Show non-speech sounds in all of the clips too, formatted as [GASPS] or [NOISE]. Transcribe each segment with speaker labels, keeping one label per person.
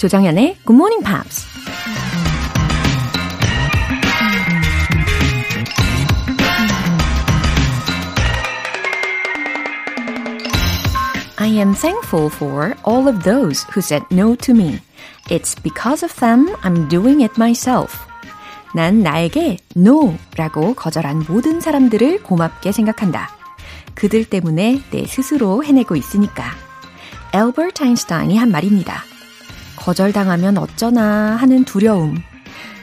Speaker 1: 조정현의 Good Morning Pops. I am thankful for all of those who said no to me. It's because of them I'm doing it myself. 난 나에게 no 라고 거절한 모든 사람들을 고맙게 생각한다. 그들 때문에 내 스스로 해내고 있으니까. 엘버트 아인슈타인이 한 말입니다. 거절당하면 어쩌나 하는 두려움.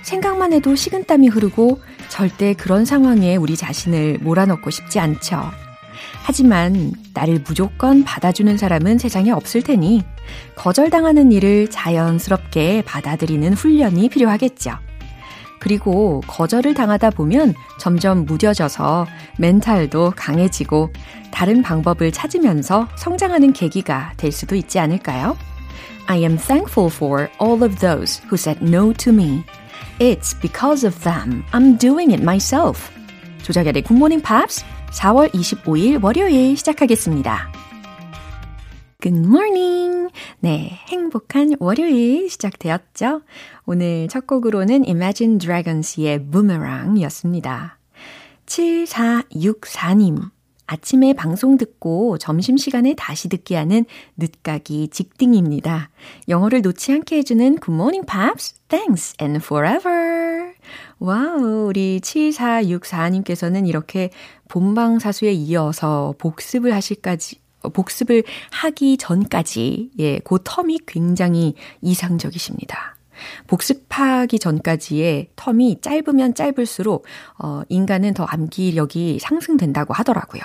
Speaker 1: 생각만 해도 식은땀이 흐르고 절대 그런 상황에 우리 자신을 몰아넣고 싶지 않죠. 하지만 나를 무조건 받아주는 사람은 세상에 없을 테니 거절당하는 일을 자연스럽게 받아들이는 훈련이 필요하겠죠. 그리고 거절을 당하다 보면 점점 무뎌져서 멘탈도 강해지고 다른 방법을 찾으면서 성장하는 계기가 될 수도 있지 않을까요? I am thankful for all of those who said no to me. It's because of them I'm doing it myself. 조작열의 굿모닝 팝스 4월 25일 월요일 시작하겠습니다. Good morning. 네, 행복한 월요일 시작되었죠? 오늘 첫 곡으로는 Imagine Dragons의 Boomerang이었습니다. 7464님. 아침에 방송 듣고 점심시간에 다시 듣게 하는 늦깎이 직딩입니다. 영어를 놓지 않게 해주는 Morning Pops, Thanks and Forever. Wow, 우리 7464님께서는 이렇게 본방사수에 이어서 복습을 하실까지, 복습을 하기 전까지, 예, 그 term이 굉장히 이상적이십니다. 복습하기 전까지의 텀이 짧으면 짧을수록 어, 인간은 더 암기력이 상승된다고 하더라고요.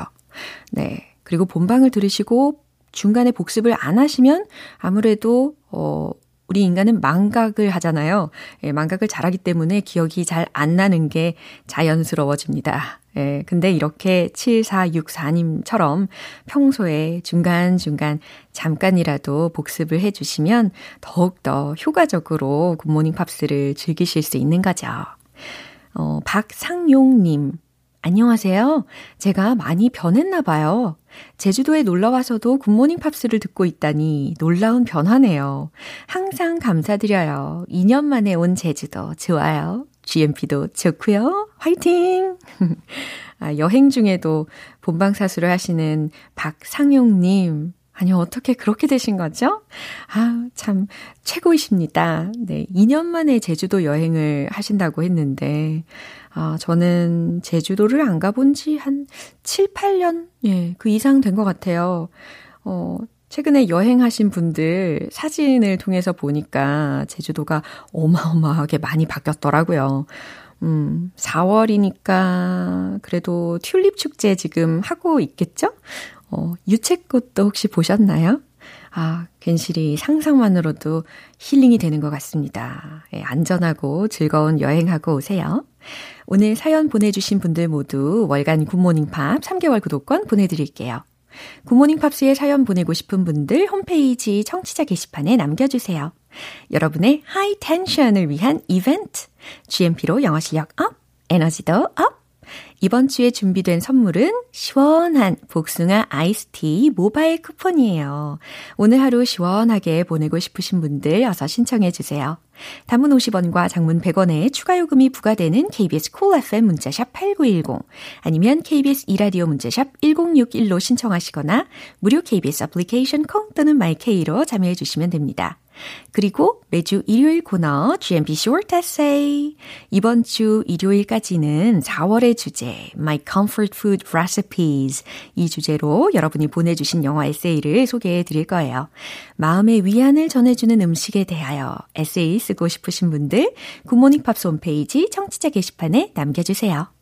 Speaker 1: 네. 그리고 본방을 들으시고 중간에 복습을 안 하시면 아무래도 어, 우리 인간은 망각을 하잖아요. 예, 망각을 잘하기 때문에 기억이 잘 안 나는 게 자연스러워집니다. 예, 근데 이렇게 7464님처럼 평소에 중간중간 잠깐이라도 복습을 해주시면 더욱더 효과적으로 굿모닝 팝스를 즐기실 수 있는 거죠. 어, 박상용님. 안녕하세요. 제가 많이 변했나 봐요. 제주도에 놀러 와서도 굿모닝 팝스를 듣고 있다니 놀라운 변화네요. 항상 감사드려요. 2년 만에 온 제주도 좋아요. GMP도 좋고요. 화이팅! [LAUGHS] 아, 여행 중에도 본방사수를 하시는 박상용님. 아니, 어떻게 그렇게 되신 거죠? 아, 참, 최고이십니다. 네, 2년 만에 제주도 여행을 하신다고 했는데, 아, 저는 제주도를 안 가본 지 한 7, 8년, 예, 그 이상 된 것 같아요. 어, 최근에 여행하신 분들 사진을 통해서 보니까 제주도가 어마어마하게 많이 바뀌었더라고요. 음, 4월이니까 그래도 튤립 축제 지금 하고 있겠죠? 어, 유채꽃도 혹시 보셨나요? 아, 괜시리 상상만으로도 힐링이 되는 것 같습니다. 예, 안전하고 즐거운 여행하고 오세요. 오늘 사연 보내주신 분들 모두 월간 굿모닝 팝스 3개월 구독권 보내드릴게요. 굿모닝 팝스에 사연 보내고 싶은 분들 홈페이지 청취자 게시판에 남겨주세요. 여러분의 high tension을 위한 이벤트. GMP로 영어 실력 up, 에너지도 up. 이번 주에 준비된 선물은 시원한 복숭아 아이스티 모바일 쿠폰이에요. 오늘 하루 시원하게 보내고 싶으신 분들 어서 신청해 주세요. 단문 50원과 장문 100원의 추가 요금이 부과되는 KBS cool FM 문자샵 8910 아니면 KBS 이라디오 문자샵 1061로 신청하시거나 무료 KBS 애플리케이션 콩 또는 마이케이로 참여해 주시면 됩니다. 그리고 매주 일요일 코너 GMP Short Essay. 이번 주 일요일까지는 4월의 주제 My Comfort Food Recipes 이 주제로 여러분이 보내주신 영어 에세이를 소개해 드릴 거예요. 마음의 위안을 전해주는 음식에 대하여 에세이 쓰고 싶으신 분들 굿모닝 팝스 홈페이지 청취자 게시판에 남겨주세요.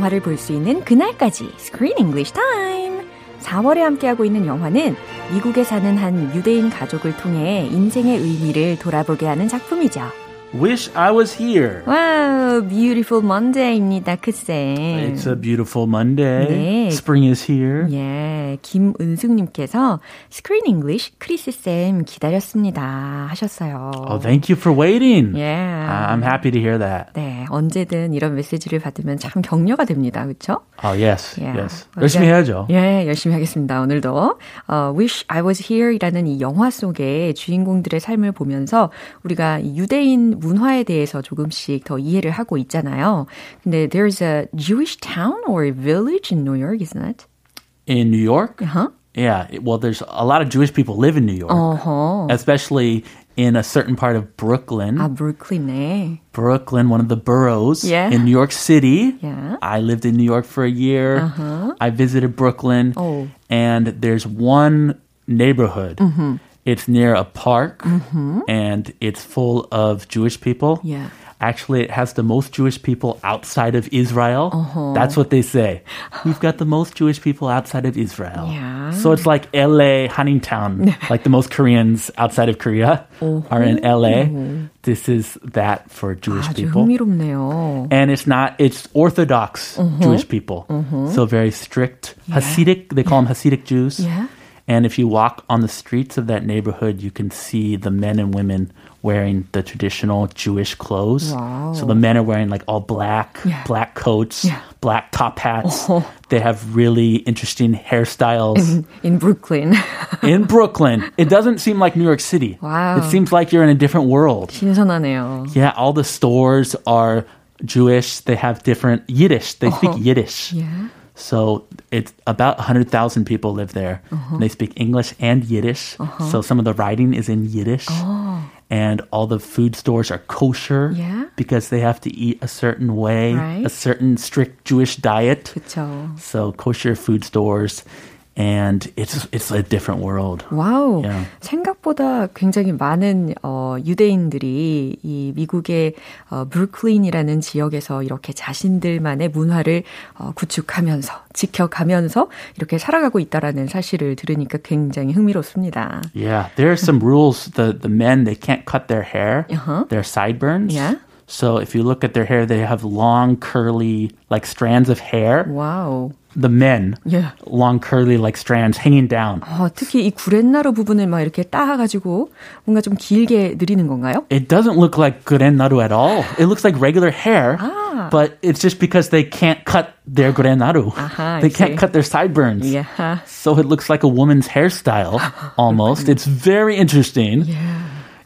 Speaker 1: 영화를 볼 수 있는 그날까지 Screen English Time. 4월에 함께하고 있는 영화는 미국에 사는 한 유대인 가족을 통해 인생의 의미를 돌아보게 하는 작품이죠.
Speaker 2: Wish I was here.
Speaker 1: 와 우, Beautiful Monday입니다, 크쌤.
Speaker 2: It's a beautiful Monday.
Speaker 1: 네.
Speaker 2: Spring is here.
Speaker 1: 예, 김은숙님께서 Screen English 크리스쌤 기다렸습니다 하셨어요.
Speaker 2: Oh, thank you for waiting.
Speaker 1: 예.
Speaker 2: I'm happy to hear that.
Speaker 1: 네, 언제든 이런 메시지를 받으면 참 격려가 됩니다. 그렇죠?
Speaker 2: Oh, yes.
Speaker 1: Yeah.
Speaker 2: Yes. 열심히 해야죠.
Speaker 1: 예, 열심히 하겠습니다. 오늘도 어, Wish I Was Here이라는 이 영화 속의 주인공들의 삶을 보면서 우리가 이 유대인 문화에 대해서 조금씩 더 이해를 하고 있잖아요. 근데 there's a Jewish town or village in New York, isn't it?
Speaker 2: In New York?
Speaker 1: Uh-huh.
Speaker 2: Yeah. Well, there's a lot of Jewish people live in New York,
Speaker 1: 어허.
Speaker 2: especially in a certain part of Brooklyn.
Speaker 1: 아, 브루클린에.
Speaker 2: Brooklyn, one of the boroughs
Speaker 1: Yeah.
Speaker 2: in New York City.
Speaker 1: Yeah.
Speaker 2: I lived in New York for a year.
Speaker 1: Uh-huh.
Speaker 2: I visited Brooklyn.
Speaker 1: Oh.
Speaker 2: And there's one neighborhood.
Speaker 1: Mm-hmm.
Speaker 2: It's near a park and it's full of Jewish people.
Speaker 1: Yeah.
Speaker 2: Actually, it has the most Jewish people outside of Israel.
Speaker 1: Uh-huh.
Speaker 2: That's what they say. We've got the most Jewish people outside of Israel.
Speaker 1: Yeah.
Speaker 2: So it's like LA, Huntingtown, [LAUGHS] like the most Koreans outside of Korea are in LA. This is that for Jewish
Speaker 1: 아주
Speaker 2: people.
Speaker 1: 흥미롭네요.
Speaker 2: And it's not, it's Orthodox
Speaker 1: Mm-hmm.
Speaker 2: Jewish people. So very strict. Hasidic, they call them Hasidic Jews.
Speaker 1: Yeah.
Speaker 2: And if you walk on the streets of that neighborhood, you can see the men and women wearing the traditional Jewish clothes.
Speaker 1: Wow.
Speaker 2: So the men are wearing like all black,
Speaker 1: Yeah.
Speaker 2: black coats,
Speaker 1: Yeah.
Speaker 2: black top hats.
Speaker 1: Oh. [LAUGHS]
Speaker 2: They have really interesting hairstyles. [LAUGHS]
Speaker 1: In Brooklyn. [LAUGHS]
Speaker 2: in Brooklyn, it doesn't seem like New York City.
Speaker 1: Wow.
Speaker 2: It seems like you're in a different world.
Speaker 1: 신선하네요.
Speaker 2: Yeah, all the stores are Jewish. They have different Yiddish. They speak Yiddish.
Speaker 1: Uh-huh. Yeah.
Speaker 2: So it's about 100,000 people live there.
Speaker 1: Uh-huh.
Speaker 2: They speak English and Yiddish. Uh-huh. So some of the writing is in Yiddish. Oh. And all the food stores are kosher
Speaker 1: yeah.
Speaker 2: because they have to eat a certain way,
Speaker 1: right.
Speaker 2: a certain strict Jewish diet.
Speaker 1: 그쵸.
Speaker 2: So kosher food stores. And it's it's a different world.
Speaker 1: 와우.
Speaker 2: Yeah.
Speaker 1: 생각보다 굉장히 많은 어, 유대인들이 이 미국의 어, 브루클린이라는 지역에서 이렇게 자신들만의 문화를 어, 구축하면서 지켜가면서 이렇게 살아가고 있다라는 사실을 들으니까 굉장히 흥미롭습니다.
Speaker 2: Yeah, there are some rules. The the men they can't cut their hair,
Speaker 1: Uh-huh.
Speaker 2: their sideburns.
Speaker 1: Yeah.
Speaker 2: So if you look at their hair, they have long curly like strands of hair.
Speaker 1: 와우.
Speaker 2: The men,
Speaker 1: Yeah.
Speaker 2: long curly like strands hanging down.
Speaker 1: 어, 특히 이 구렛나루 부분을 막 이렇게 따가지고 뭔가 좀 길게 늘리는 건가요?
Speaker 2: It doesn't look like gurenaru at all. It looks like regular hair,
Speaker 1: Ah.
Speaker 2: but it's just because they can't cut their gurenaru.
Speaker 1: Aha, I
Speaker 2: they can't
Speaker 1: see.
Speaker 2: cut their sideburns.
Speaker 1: Yeah.
Speaker 2: So it looks like a woman's hairstyle [LAUGHS] almost. it's very interesting.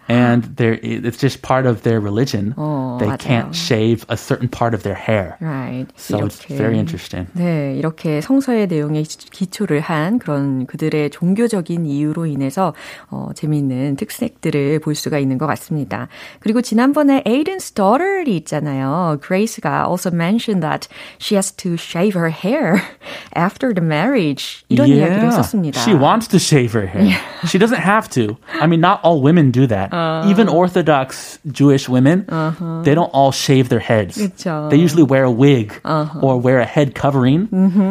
Speaker 2: And there, it's just part of their religion.
Speaker 1: 어,
Speaker 2: they
Speaker 1: 맞아요.
Speaker 2: can't shave a certain part of their hair.
Speaker 1: Right.
Speaker 2: So it's
Speaker 1: 이렇게.
Speaker 2: very interesting.
Speaker 1: 네, 이렇게 성서의 내용에 기초를 한 그런 그들의 종교적인 이유로 인해서 어, 재미있는 특색들을 볼 수가 있는 것 같습니다. 그리고 지난번에 Aiden's daughter이 있잖아요. Grace가 also mentioned that she has to shave her hair [LAUGHS] after the marriage. 이런 이야기를 했었습니다.
Speaker 2: She wants to shave her hair. She doesn't have to. I mean, not all women do that.
Speaker 1: Uh. [LAUGHS]
Speaker 2: Even Orthodox Jewish women, they don't all shave their heads.
Speaker 1: Uh-huh. 그쵸. Uh-huh.
Speaker 2: They usually wear a wig or wear a head covering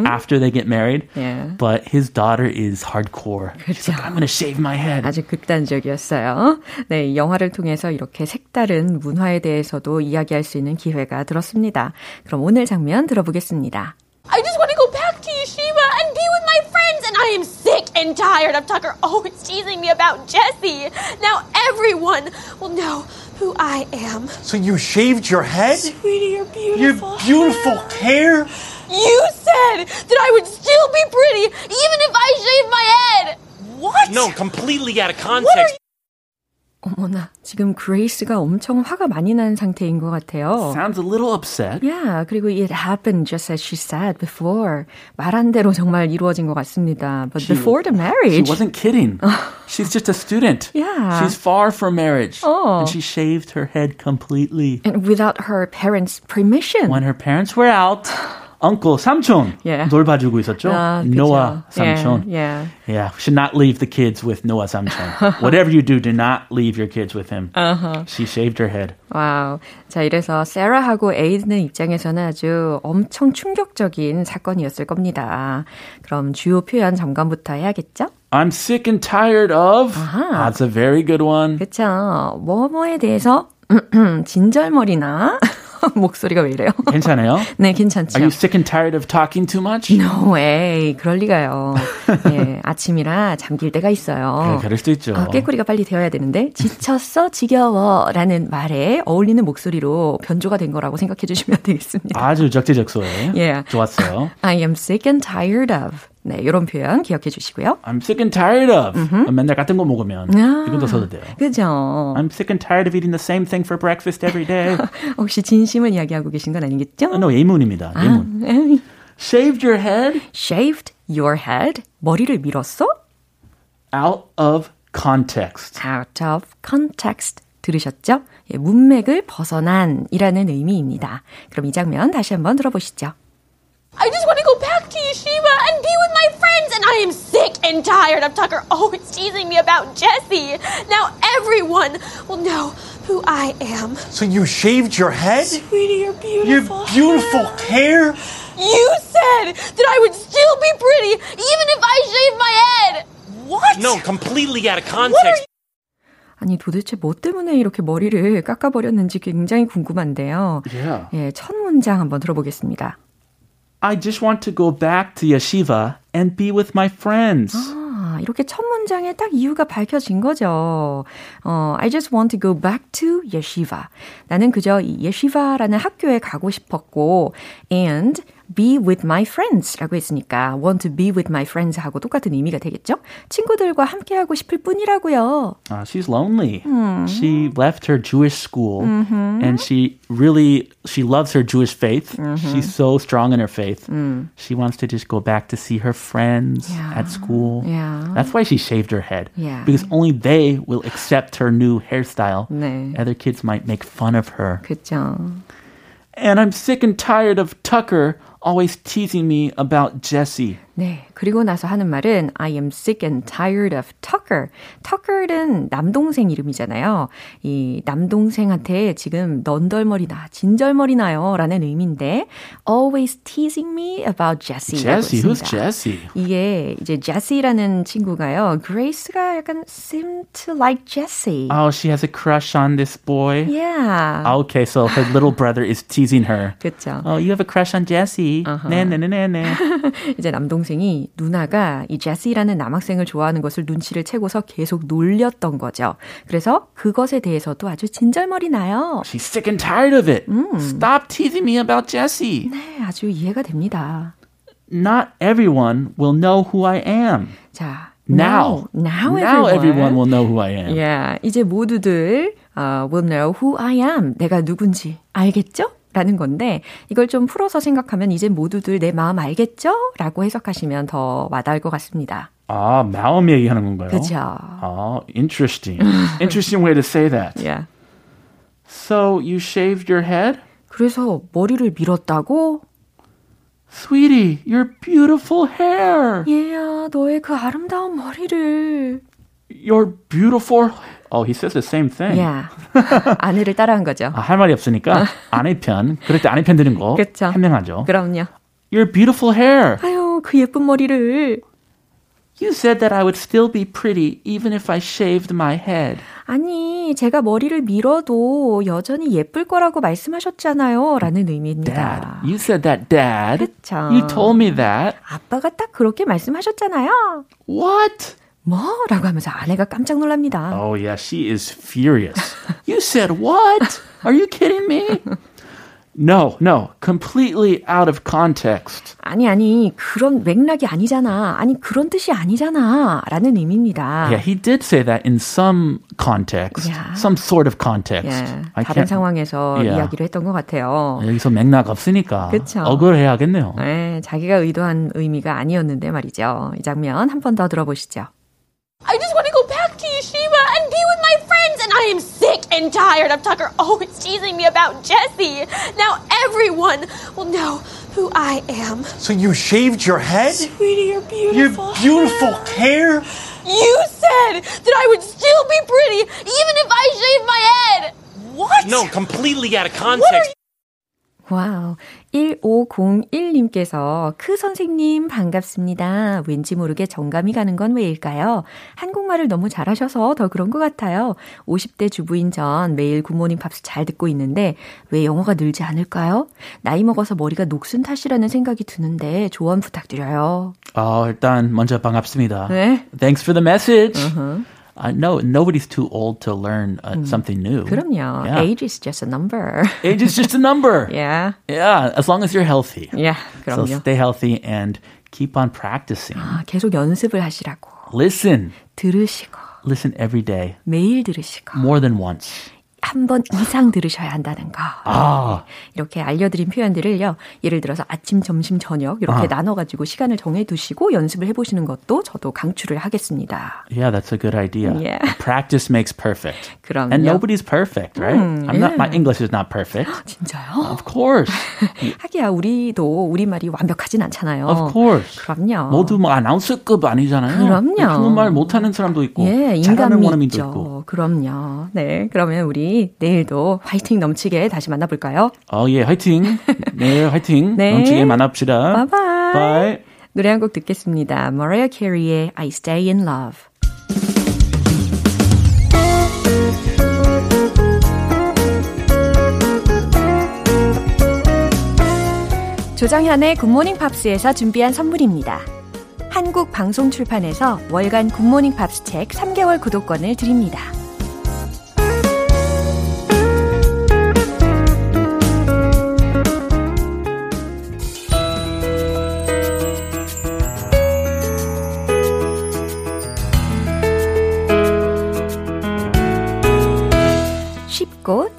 Speaker 2: after they get married.
Speaker 1: Mm-hmm. Yeah.
Speaker 2: But his daughter is hardcore. She's like, I'm going to shave my head.
Speaker 1: 아주 극단적이었어요. 네, 이 영화를 통해서 이렇게 색다른 문화에 대해서도 이야기할 수 있는 기회가 들었습니다. 그럼 오늘 장면 들어보겠습니다.
Speaker 3: I just want to go back to yeshiva and be with my friends, and I am sick and tired of Tucker always teasing me about Jesse. Now everyone will know who I am.
Speaker 4: So you shaved your head?
Speaker 3: Sweetie, you're
Speaker 4: Your
Speaker 3: beautiful.
Speaker 4: beautiful hair?
Speaker 3: You said that I would still be pretty even if I shaved my head. What?
Speaker 4: No, completely out of
Speaker 3: What are
Speaker 4: context.
Speaker 1: 어머나, 지금 그레이스가 엄청 화가 많이 난 상태인 것 같아요.
Speaker 2: Sounds a little upset.
Speaker 1: Yeah, 그리고 it happened just as she said before. 말한 대로 정말 이루어진 것 같습니다. But before the
Speaker 2: She
Speaker 1: marriage.
Speaker 2: wasn't kidding. [LAUGHS] She's just a student.
Speaker 1: Yeah.
Speaker 2: She's far from marriage.
Speaker 1: Oh.
Speaker 2: And she shaved her head completely.
Speaker 1: And without her parents' permission.
Speaker 2: When her parents were out, [SIGHS] uncle 삼촌
Speaker 1: Yeah.
Speaker 2: 돌봐주고 있었죠.
Speaker 1: 아.
Speaker 2: Noah 삼촌.
Speaker 1: Yeah, yeah.
Speaker 2: Yeah, should not leave the kids with Noah 삼촌. Whatever you do, do not leave your kids with him.
Speaker 1: Uh-huh.
Speaker 2: She shaved her head.
Speaker 1: 와우. 자, 이래서 세라하고 에이드는 입장에서는 아주 엄청 충격적인 사건이었을 겁니다. 그럼 주요 표현 점검부터 해야겠죠?
Speaker 2: I'm sick and tired of.
Speaker 1: 아하.
Speaker 2: That's a very good one.
Speaker 1: 그쵸. 뭐뭐에 대해서 진절머리나 [LAUGHS] 목소리가 왜 이래요? [LAUGHS]
Speaker 2: 괜찮아요?
Speaker 1: 네, 괜찮죠.
Speaker 2: Are you sick and tired of talking too much?
Speaker 1: No way. 그럴 리가요. [LAUGHS] 예, 아침이라 잠길 때가 있어요.
Speaker 2: 네, 그럴 수도 있죠.
Speaker 1: 어, 깨꼬리가 빨리 되어야 되는데 지쳤어 지겨워 라는 말에 어울리는 목소리로 변조가 된 거라고 생각해 주시면 되겠습니다.
Speaker 2: 아주 적재적소에
Speaker 1: 예.
Speaker 2: 좋았어요.
Speaker 1: I am sick and tired of. 네, 이런 표현 기억해 주시고요.
Speaker 2: I'm sick and tired of. 맨날 같은 거 먹으면
Speaker 1: 아.
Speaker 2: 이것도 써도 돼요.
Speaker 1: 그죠?
Speaker 2: I'm sick and tired of eating the same thing for breakfast every day.
Speaker 1: 혹시 진심을 이야기하고 계신 건 아니겠죠?
Speaker 2: no, 예문입니다. 예문.
Speaker 1: 에이.
Speaker 2: Shaved your head
Speaker 1: Shaved your head. 머리를 밀었어?
Speaker 2: out of context.
Speaker 1: Out of context. 들으셨죠? 예, 문맥을 벗어난 이라는 의미입니다. 그럼 이 장면 다시 한번 들어보시죠.
Speaker 3: I just want to go back to yeshiva and be with my friends, and I am sick and tired of Tucker always teasing me about Jesse. Now everyone will know who I am.
Speaker 4: So you shaved your head?
Speaker 3: Sweetie, you're
Speaker 4: Your
Speaker 3: beautiful.
Speaker 4: beautiful hair?
Speaker 3: You said that I would still be pretty even if I shaved my head. What?
Speaker 4: No, completely out of
Speaker 3: What are
Speaker 4: context.
Speaker 1: 아니 도대체 뭐 때문에 이렇게 머리를 깎아버렸는지 굉장히 궁금한데요.
Speaker 2: Yeah.
Speaker 1: 예, 첫 문장 한번 들어보겠습니다.
Speaker 2: I just want to go back to yeshiva and be with my friends.
Speaker 1: 아, 이렇게 첫 문장에 딱 이유가 밝혀진 거죠. 어, I just want to go back to yeshiva. 나는 그저 이 yeshiva라는 학교에 가고 싶었고, and be with my friends 라고 했으니까 want to be with my friends 하고 똑같은 의미가 되겠죠? 친구들과 함께 하고 싶을 뿐이라고요.
Speaker 2: Uh, she's lonely. She left her Jewish school and she really she loves her Jewish faith. She's so strong in her faith. She wants to just go back to see her friends
Speaker 1: Yeah.
Speaker 2: at school.
Speaker 1: Yeah.
Speaker 2: That's why she shaved her head.
Speaker 1: Yeah.
Speaker 2: Because only they will accept her new hairstyle.
Speaker 1: 네.
Speaker 2: Other kids might make fun of her.
Speaker 1: 그죠.
Speaker 2: And I'm sick and tired of Tucker always teasing me about Jesse.
Speaker 1: 네. 그리고 나서 하는 말은 I am sick and tired of Tucker. Tucker는 남동생 이름이잖아요. 이 남동생한테 지금 넌덜머리나 진절머리나요 라는 의미인데 always teasing me about Jesse.
Speaker 2: Jesse, who's Jesse?
Speaker 1: 이게 이제 Jesse라는 친구가요. Grace가 약간 seem to like Jesse.
Speaker 2: Oh, she has a crush on this boy.
Speaker 1: yeah.
Speaker 2: Okay, so her little brother is teasing her.
Speaker 1: 그렇죠.
Speaker 2: Oh, you have a crush on Jesse. 네, 네, 네, 네, 네.
Speaker 1: 이제 남동 생이 누나가 이 제시라는 남학생을 좋아하는 것을 눈치를 채고서 계속 놀렸던 거죠. 그래서 그것에 대해서도 아주 진절머리 나요.
Speaker 2: She's sick and tired of it. Stop teasing me about Jesse.
Speaker 1: 네, 아주 이해가 됩니다.
Speaker 2: Not everyone will know who I am.
Speaker 1: 자,
Speaker 2: Now,
Speaker 1: now,
Speaker 2: now
Speaker 1: everyone.
Speaker 2: everyone will know who I am.
Speaker 1: Yeah, 이제 모두들 uh, will know who I am. 내가 누군지 알겠죠? 라는 건데 이걸 좀 풀어서 생각하면 이제 모두들 내 마음 알겠죠? 라고 해석하시면 더 와닿을 것 같습니다.
Speaker 2: 아, 마음 얘기하는 건가요?
Speaker 1: 그죠?
Speaker 2: Oh, interesting. interesting way to say that.
Speaker 1: Yeah.
Speaker 2: So you shaved your head?
Speaker 1: 그래서 머리를 밀었다고?
Speaker 2: Sweetie, your beautiful hair.
Speaker 1: 얘야, 너의 그 아름다운 머리를.
Speaker 2: Your beautiful. Oh, he says the same thing.
Speaker 1: 야, 아내를 따라한 거죠.
Speaker 2: 아, 할 말이 없으니까 아내 편. 그럴 때 아내 편 드는 거
Speaker 1: 그쵸.
Speaker 2: 현명하죠.
Speaker 1: 그럼요.
Speaker 2: Your beautiful hair.
Speaker 1: 아유, 그 예쁜 머리를.
Speaker 2: You said that I would still be pretty even if I shaved my head.
Speaker 1: 아니, 제가 머리를 밀어도 여전히 예쁠 거라고 말씀하셨잖아요. 라는
Speaker 2: Dad,
Speaker 1: 의미입니다.
Speaker 2: you said that, Dad.
Speaker 1: 그쵸.
Speaker 2: You told me that.
Speaker 1: 아빠가 딱 그렇게 말씀하셨잖아요.
Speaker 2: What?
Speaker 1: 뭐? 라고 하면서 아내가 깜짝 놀랍니다.
Speaker 2: Oh yeah, she is furious. you said what? Are you kidding me? No, no, completely out of context.
Speaker 1: 아니, 아니, 그런 맥락이 아니잖아. 아니, 그런 뜻이 아니잖아. 라는 의미입니다.
Speaker 2: Yeah, he did say that in some context,
Speaker 1: Yeah.
Speaker 2: some sort of context.
Speaker 1: 예,
Speaker 2: I
Speaker 1: 다른
Speaker 2: can't-
Speaker 1: 상황에서
Speaker 2: Yeah.
Speaker 1: 이야기를 했던 것 같아요.
Speaker 2: 여기서 맥락 없으니까
Speaker 1: 그쵸.
Speaker 2: 억울해야겠네요.
Speaker 1: 네, 자기가 의도한 의미가 아니었는데 말이죠. 이 장면 한 번 더 들어보시죠.
Speaker 3: I just want to go back to Yeshiva and be with my friends, and I am sick and tired of Tucker always teasing me about Jesse. Now everyone will know who I am.
Speaker 4: So you shaved your head?
Speaker 3: Sweetie, your
Speaker 4: Your
Speaker 3: beautiful Your
Speaker 4: beautiful hair?
Speaker 3: You said that I would still be pretty even if I shaved my head. What?
Speaker 4: No, completely out of
Speaker 3: What are
Speaker 4: context.
Speaker 1: Wow. 1501님께서 크 선생님 반갑습니다. 왠지 모르게 정감이 가는 건 왜일까요? 한국말을 너무 잘하셔서 더 그런 것 같아요. 50대 주부인 전 매일 굿모닝 팝스 잘 듣고 있는데 왜 영어가 늘지 않을까요? 나이 먹어서 머리가 녹슨 탓이라는 생각이 드는데 조언 부탁드려요.
Speaker 2: 어, 일단 먼저 반갑습니다.
Speaker 1: 네.
Speaker 2: Thanks for the message. Uh, no, nobody's too old to learn uh, something new.
Speaker 1: 그럼요.
Speaker 2: Yeah.
Speaker 1: Age is just a number. [LAUGHS]
Speaker 2: Age is just a number. [LAUGHS]
Speaker 1: yeah.
Speaker 2: Yeah, as long as you're healthy.
Speaker 1: Yeah.
Speaker 2: So
Speaker 1: 그럼요.
Speaker 2: stay healthy and keep on practicing.
Speaker 1: 아, 계속 연습을 하시라고.
Speaker 2: Listen.
Speaker 1: 들으시고.
Speaker 2: Listen every day.
Speaker 1: 매일 들으시고.
Speaker 2: More than once.
Speaker 1: 한 번 이상 들으셔야 한다는 거.
Speaker 2: 아,
Speaker 1: 이렇게 알려드린 표현들을요. 예를 들어서 아침, 점심, 저녁 이렇게
Speaker 2: 아.
Speaker 1: 나눠가지고 시간을 정해두시고 연습을 해보시는 것도 저도 강추를 하겠습니다.
Speaker 2: yeah, that's a good idea.
Speaker 1: Yeah.
Speaker 2: Practice makes perfect.
Speaker 1: 그럼요.
Speaker 2: And nobody's perfect, right? I'm not, my
Speaker 1: yeah.
Speaker 2: English is not perfect. [GASPS]
Speaker 1: 진짜요?
Speaker 2: Of course. [LAUGHS]
Speaker 1: 하기야 우리도 우리말이 완벽하진 않잖아요.
Speaker 2: Of course.
Speaker 1: 그럼요.
Speaker 2: 모두 뭐 아나운서급 아니잖아요.
Speaker 1: 그럼요.
Speaker 2: 한국말 못하는 사람도 있고,
Speaker 1: 예,
Speaker 2: 잘하는 원어민도. 있고.
Speaker 1: 그럼요. 네, 그러면 우리 내일도 화이팅 넘치게 다시 만나볼까요?
Speaker 2: 어, 예, 화이팅. [LAUGHS] 네, 화이팅.
Speaker 1: 네.
Speaker 2: 넘치게 만납시다.
Speaker 1: Bye
Speaker 2: bye. Bye.
Speaker 1: 노래 한 곡 듣겠습니다. Mariah Carey의 I Stay in Love. 조정현의 굿모닝 팝스에서 준비한 선물입니다. 한국 방송 출판에서 월간 굿모닝 팝스 책 3개월 구독권을 드립니다.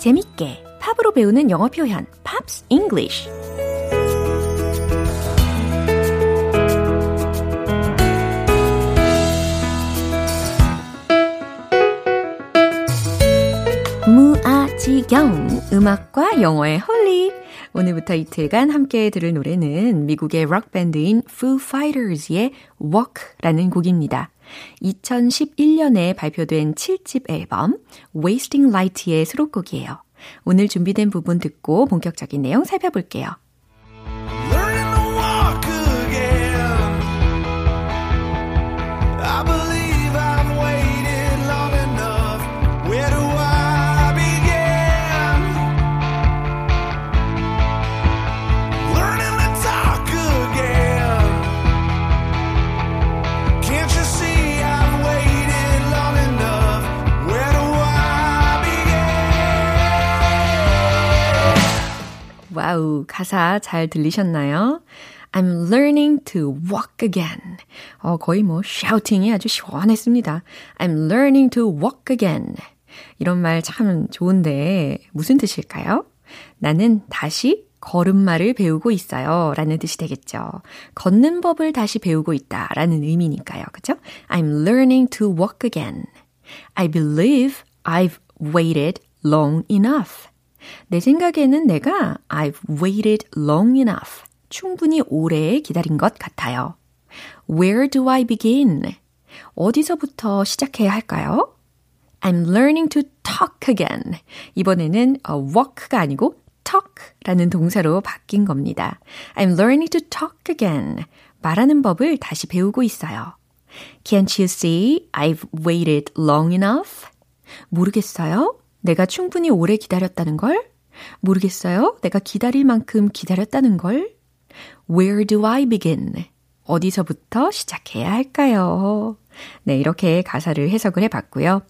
Speaker 1: 재밌게 팝으로 배우는 영어 표현 Pops English 무아지경 음악과 영어에 holic 오늘부터 이틀간 함께 들을 노래는 미국의 록 밴드인 Foo Fighters의 Walk라는 곡입니다. 2011년에 발표된 7집 앨범 Wasting Light의 수록곡이에요. 오늘 준비된 부분 듣고 본격적인 내용 살펴볼게요. Wow, 가사 잘 들리셨나요? I'm learning to walk again. 어, 거의 뭐 shouting이 아주 시원했습니다. I'm learning to walk again. 이런 말 참 좋은데 무슨 뜻일까요? 나는 다시 걸음마를 배우고 있어요. 라는 뜻이 되겠죠. 걷는 법을 다시 배우고 있다. 라는 의미니까요. 그죠? I'm learning to walk again. I believe I've waited long enough. 내 생각에는 내가 I've waited long enough. 충분히 오래 기다린 것 같아요. Where do I begin? 어디서부터 시작해야 할까요? I'm learning to talk again. 이번에는 어, walk가 아니고 talk라는 동사로 바뀐 겁니다. I'm learning to talk again. 말하는 법을 다시 배우고 있어요. Can't you see I've waited long enough? 모르겠어요? 내가 충분히 오래 기다렸다는 걸? 모르겠어요? 내가 기다릴 만큼 기다렸다는 걸? Where do I begin? 어디서부터 시작해야 할까요? 네, 이렇게 가사를 해석을 해 봤고요.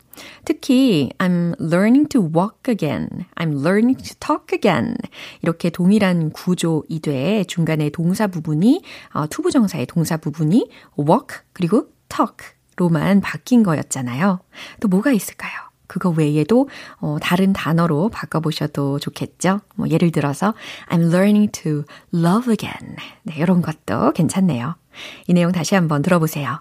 Speaker 1: 특히 I'm learning to walk again, I'm learning to talk again 이렇게 동일한 구조이되 중간에 동사 부분이 어, 투부정사의 동사 부분이 walk 그리고 talk로만 바뀐 거였잖아요. 또 뭐가 있을까요? 그거 외에도 어, 다른 단어로 바꿔보셔도 좋겠죠. 뭐 예를 들어서 I'm learning to love again. 네, 이런 것도 괜찮네요. 이 내용 다시 한번 들어보세요.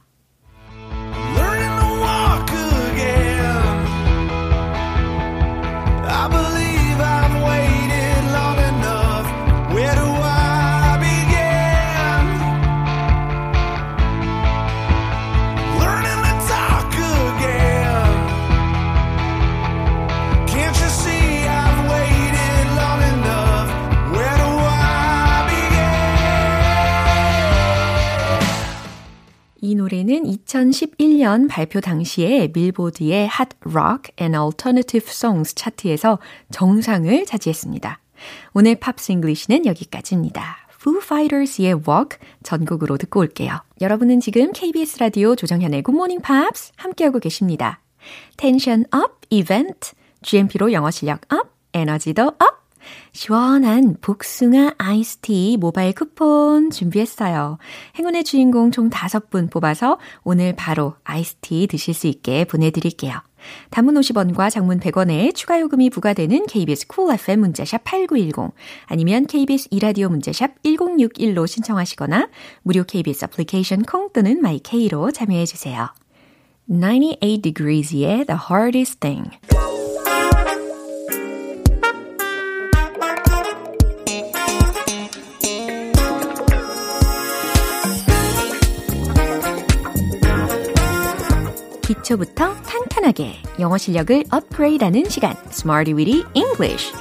Speaker 1: 2011년 발표 당시에 빌보드의 Hot Rock and Alternative Songs 차트에서 정상을 차지했습니다. 오늘 Pops English는 여기까지입니다. Foo Fighters의 Walk 전곡으로 듣고 올게요. 여러분은 지금 KBS 라디오 조정현의 Good Morning Pops 함께하고 계십니다. tension up 이벤트, GMP로 영어 실력 up, 에너지도 up! 시원한 복숭아 아이스티 모바일 쿠폰 준비했어요. 행운의 주인공 총 5분 뽑아서 오늘 바로 아이스티 드실 수 있게 보내드릴게요. 단문 50원과 장문 100원에 추가 요금이 부과되는 KBS cool FM 문자샵 8910 아니면 KBS 2라디오 문자샵 1061로 신청하시거나 무료 KBS 애플리케이션 콩 또는 마이케이로 참여해 주세요. 98 Degrees의 The Hardest Thing 기초부터 탄탄하게 영어 실력을 업그레이드하는 시간 Smarty Weedy English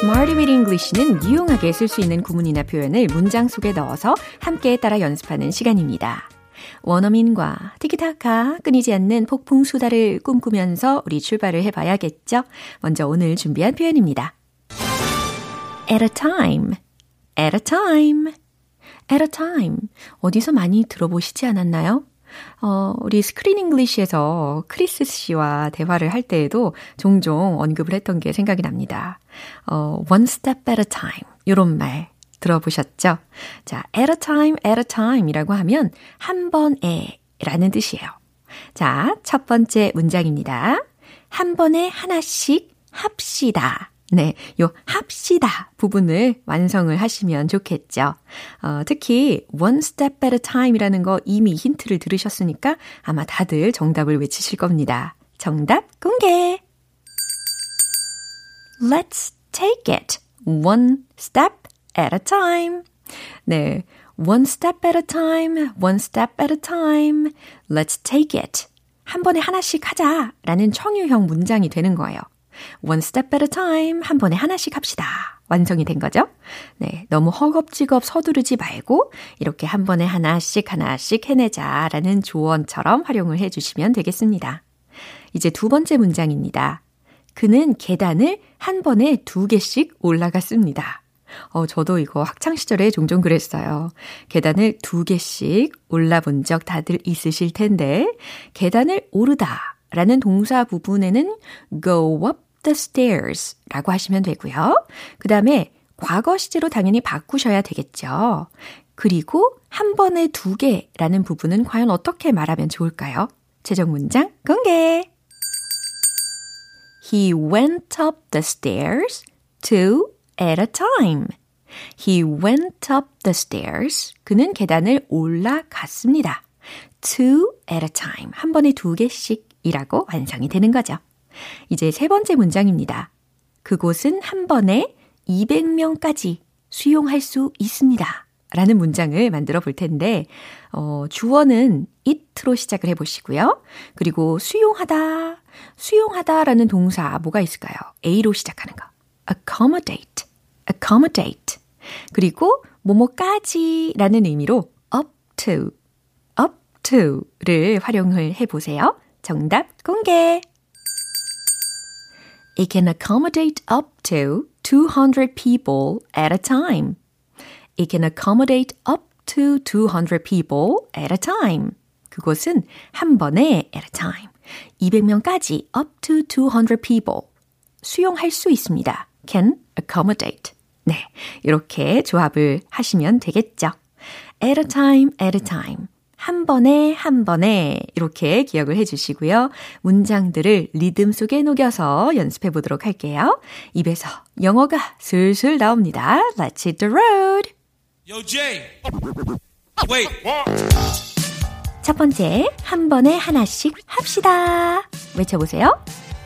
Speaker 1: Smarty Weedy English는 유용하게 쓸 수 있는 구문이나 표현을 문장 속에 넣어서 함께 따라 연습하는 시간입니다. 원어민과 티키타카 끊이지 않는 폭풍 수다를 꿈꾸면서 우리 출발을 해봐야겠죠? 먼저 오늘 준비한 표현입니다. At a time, at a time, at a time. 어디서 많이 들어보시지 않았나요? 어, 우리 Screen English에서 크리스 씨와 대화를 할 때에도 종종 언급을 했던 게 생각이 납니다. 어, one step at a time. 요런 말 들어보셨죠? 자, at a time, at a time 이라고 하면 한 번에 라는 뜻이에요. 자, 첫 번째 문장입니다. 한 번에 하나씩 합시다. 네, 요 합시다 부분을 완성을 하시면 좋겠죠. 어, 특히 one step at a time이라는 거 이미 힌트를 들으셨으니까 아마 다들 정답을 외치실 겁니다. 정답 공개! Let's take it one step at a time. 네, one step at a time, one step at a time. Let's take it. 한 번에 하나씩 하자 라는 청유형 문장이 되는 거예요. One step at a time. 한 번에 하나씩 합시다. 완성이 된 거죠? 네. 너무 허겁지겁 서두르지 말고, 이렇게 한 번에 하나씩 하나씩 해내자. 라는 조언처럼 활용을 해 주시면 되겠습니다. 이제 두 번째 문장입니다. 그는 계단을 한 번에 두 개씩 올라갔습니다. 어, 저도 이거 학창시절에 종종 그랬어요. 계단을 두 개씩 올라본 적 다들 있으실 텐데, 계단을 오르다 라는 동사 부분에는 go up the stairs 라고 하시면 되고요. 그 다음에 과거 시제로 당연히 바꾸셔야 되겠죠. 그리고 한 번에 두 개라는 부분은 과연 어떻게 말하면 좋을까요? 최종 문장 공개! He went up the stairs two at a time. He went up the stairs. 그는 계단을 올라갔습니다. two at a time. 한 번에 두 개씩이라고 완성이 되는 거죠. 이제 세 번째 문장입니다. 그곳은 한 번에 200명까지 수용할 수 있습니다. 라는 문장을 만들어 볼 텐데, 어, 주어는 it로 시작을 해 보시고요. 그리고 수용하다, 수용하다 라는 동사 뭐가 있을까요? A로 시작하는 거. accommodate, accommodate. 그리고 뭐뭐까지 라는 의미로 up to, up to를 활용을 해 보세요. 정답 공개! It can accommodate up to 200 people at a time. It can accommodate up to 200 people at a time. 그곳은 한 번에 at a time. 200명까지 up to 200 people. 수용할 수 있습니다. can accommodate. 네. 이렇게 조합을 하시면 되겠죠. at a time, at a time. 한 번에 한 번에 이렇게 기억을 해 주시고요. 문장들을 리듬 속에 녹여서 연습해 보도록 할게요. 입에서 영어가 슬슬 나옵니다. Let's hit the road.
Speaker 5: Yo, Jay. Wait.
Speaker 1: 첫 번째, 한 번에 하나씩 합시다. 외쳐보세요.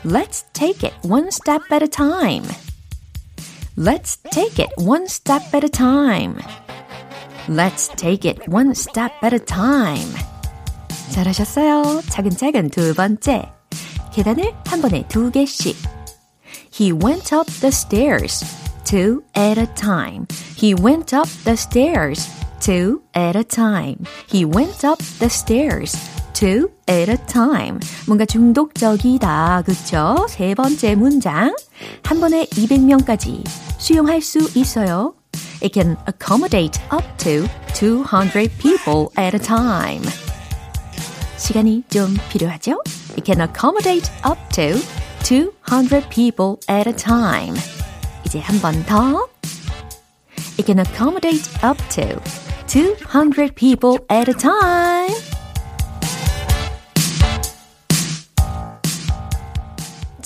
Speaker 1: Let's take it one step at a time. Let's take it one step at a time. Let's take it one step at a time. 잘하셨어요. 차근차근 두 번째. 계단을 한 번에 두 개씩. He went up the stairs, two at a time. He went up the stairs, two at a time. He went up the stairs, two at a time. 뭔가 중독적이다. 그쵸? 세 번째 문장. 한 번에 200명까지 수용할 수 있어요. It can accommodate up to 200 people at a time. 시간이 좀 필요하죠? It can accommodate up to 200 people at a time. 이제 한 번 더. It can accommodate up to 200 people at a time.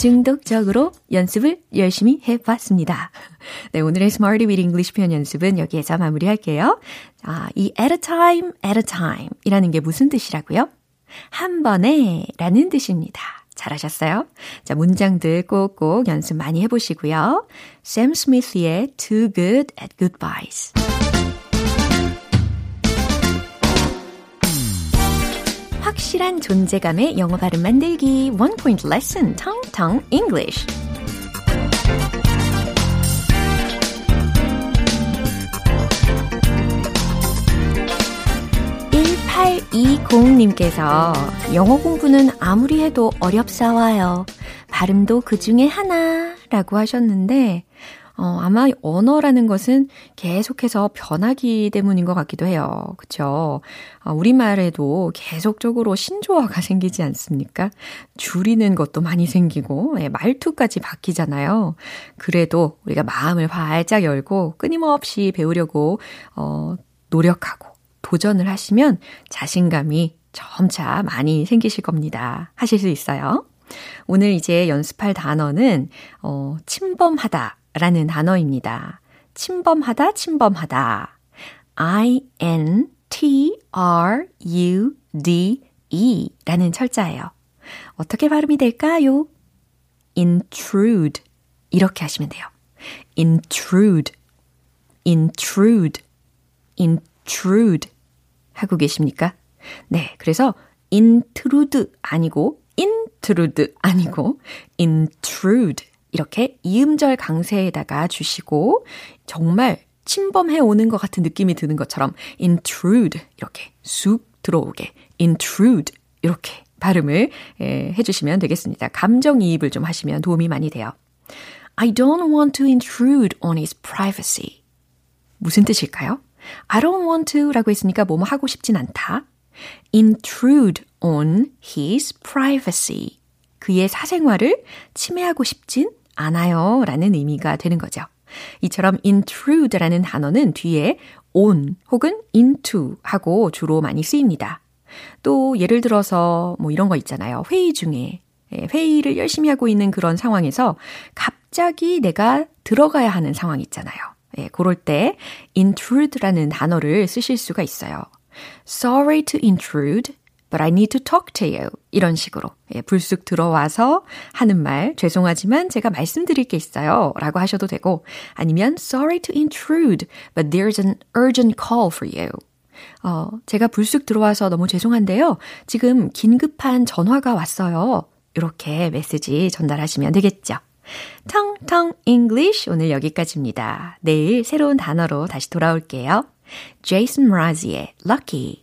Speaker 1: 중독적으로 연습을 열심히 해봤습니다. 네, 오늘의 Smarty with English 표현 연습은 여기에서 마무리할게요. 아, 이 at a time, at a time 이라는 게 무슨 뜻이라고요? 한 번에 라는 뜻입니다. 잘하셨어요? 자, 문장들 꼭꼭 연습 많이 해보시고요. 샘 스미스의 Too Good at Goodbyes. 확실한 존재감의 영어 발음 만들기 Point Lesson Tong Tong English (1820님께서) 영어 공부는 아무리 해도 어렵사와요. 발음도 그 중에 하나라고 하셨는데 어, 아마 언어라는 것은 계속해서 변하기 때문인 것 같기도 해요. 그쵸? 어, 우리말에도 계속적으로 신조어가 [LAUGHS] 생기지 않습니까? 줄이는 것도 많이 생기고, 예, 말투까지 바뀌잖아요. 그래도 우리가 마음을 활짝 열고 끊임없이 배우려고, 어, 노력하고 도전을 하시면 자신감이 점차 많이 생기실 겁니다. 하실 수 있어요. 오늘 이제 연습할 단어는, 어, 침범하다. 라는 단어입니다. 침범하다, 침범하다. I-N-T-R-U-D-E 라는 철자예요. 어떻게 발음이 될까요? intrude. 이렇게 하시면 돼요. intrude, intrude, intrude. 하고 계십니까? 네. 그래서 intrude 아니고 intrude 아니고 intrude. 이렇게 이음절 강세에다가 주시고 정말 침범해 오는 것 같은 느낌이 드는 것처럼 intrude 이렇게 쑥 들어오게 intrude 이렇게 발음을 예, 해주시면 되겠습니다. 감정이입을 좀 하시면 도움이 많이 돼요. I don't want to intrude on his privacy. 무슨 뜻일까요? I don't want to 라고 했으니까 뭐뭐 하고 싶진 않다. intrude on his privacy. 그의 사생활을 침해하고 싶진 않아요 라는 의미가 되는 거죠. 이처럼 intrude라는 단어는 뒤에 on 혹은 into 하고 주로 많이 쓰입니다. 또 예를 들어서 뭐 이런 거 있잖아요. 회의 중에 예, 회의를 열심히 하고 있는 그런 상황에서 갑자기 내가 들어가야 하는 상황 있잖아요. 예, 그럴 때 intrude라는 단어를 쓰실 수가 있어요. Sorry to intrude. But I need to talk to you. 이런 식으로 예, 불쑥 들어와서 하는 말 죄송하지만 제가 말씀드릴 게 있어요. 라고 하셔도 되고 아니면 sorry to intrude, but there's an urgent call for you. 어, 제가 불쑥 들어와서 너무 죄송한데요. 지금 긴급한 전화가 왔어요. 이렇게 메시지 전달하시면 되겠죠. 텅텅 English 오늘 여기까지입니다. 내일 새로운 단어로 다시 돌아올게요. Jason Mraz이의 Lucky.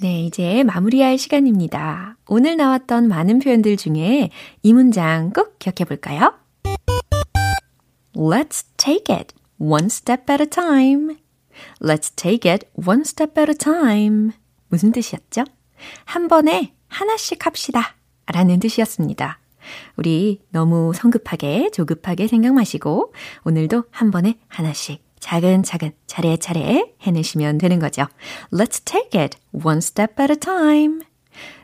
Speaker 1: 네, 이제 마무리할 시간입니다. 오늘 나왔던 많은 표현들 중에 이 문장 꼭 기억해 볼까요? Let's take it one step at a time. Let's take it one step at a time. 무슨 뜻이었죠? 한 번에 하나씩 합시다. 라는 뜻이었습니다. 우리 너무 성급하게, 조급하게 생각 마시고, 오늘도 한 번에 하나씩 차근차근 차례차례 해내시면 되는 거죠. Let's take it one step at a time.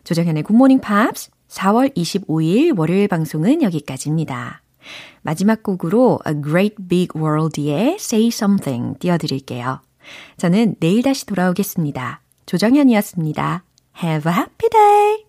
Speaker 1: 조정현의 굿모닝 팝스 4월 25일 월요일 방송은 여기까지입니다. 마지막 곡으로 A Great Big World의 Say Something 띄워드릴게요. 저는 내일 다시 돌아오겠습니다. 조정현이었습니다. Have a happy day!